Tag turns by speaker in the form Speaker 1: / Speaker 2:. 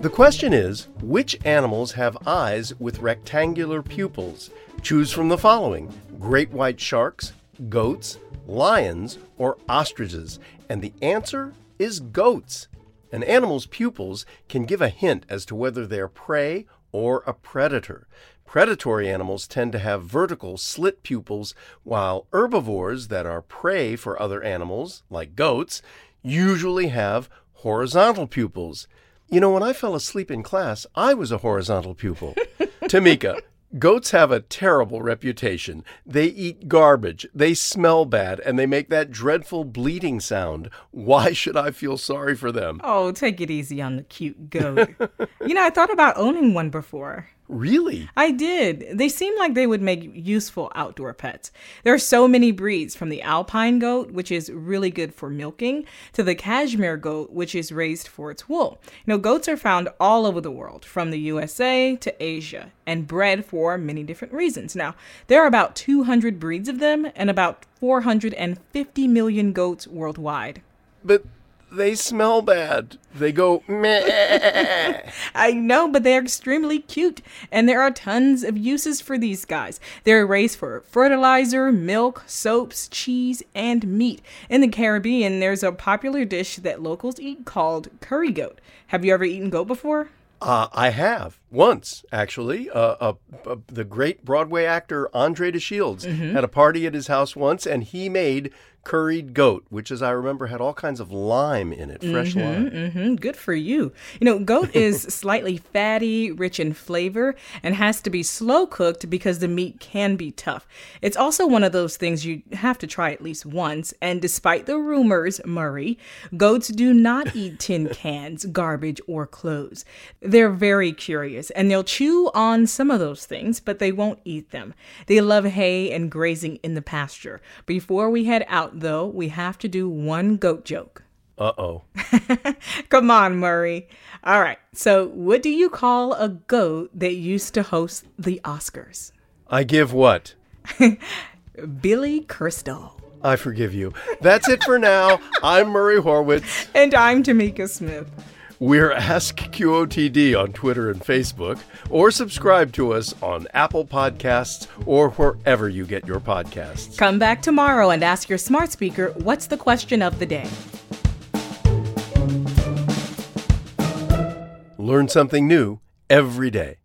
Speaker 1: The question is which animals have eyes with rectangular pupils? Choose from the following great white sharks, goats, lions, or ostriches. And the answer is goats. An animal's pupils can give a hint as to whether they're prey or a predator. Predatory animals tend to have vertical slit pupils, while herbivores that are prey for other animals, like goats, usually have horizontal pupils. You know, when I fell asleep in class, I was a horizontal pupil. Tamika, goats have a terrible reputation. They eat garbage, they smell bad, and they make that dreadful bleating sound. Why should I feel sorry for them?
Speaker 2: Oh, take it easy on the cute goat. you know, I thought about owning one before.
Speaker 1: Really?
Speaker 2: I did. They seem like they would make useful outdoor pets. There are so many breeds from the alpine goat, which is really good for milking, to the cashmere goat, which is raised for its wool. You know, goats are found all over the world, from the USA to Asia, and bred for many different reasons. Now, there are about 200 breeds of them and about 450 million goats worldwide.
Speaker 1: But they smell bad. They go meh.
Speaker 2: I know, but they're extremely cute, and there are tons of uses for these guys. They're raised for fertilizer, milk, soaps, cheese, and meat. In the Caribbean, there's a popular dish that locals eat called curry goat. Have you ever eaten goat before?
Speaker 1: Uh, I have once actually. Uh, uh, uh, the great Broadway actor Andre de Shields had a party at his house once, and he made curried goat, which, as I remember, had all kinds of lime in it, fresh lime.
Speaker 2: hmm Good for you. You know, goat is slightly fatty, rich in flavor, and has to be slow cooked because the meat can be tough. It's also one of those things you have to try at least once. And despite the rumors, Murray, goats do not eat tin cans, garbage, or clothes. They're very curious and they'll chew on some of those things, but they won't eat them. They love hay and grazing in the pasture. Before we head out, though, we have to do one goat joke.
Speaker 1: Uh oh.
Speaker 2: Come on, Murray. All right. So, what do you call a goat that used to host the Oscars?
Speaker 1: I give what?
Speaker 2: Billy Crystal.
Speaker 1: I forgive you. That's it for now. I'm Murray Horwitz.
Speaker 2: And I'm Tamika Smith.
Speaker 1: We're Ask QOTD on Twitter and Facebook, or subscribe to us on Apple Podcasts or wherever you get your podcasts.
Speaker 2: Come back tomorrow and ask your smart speaker what's the question of the day.
Speaker 1: Learn something new every day.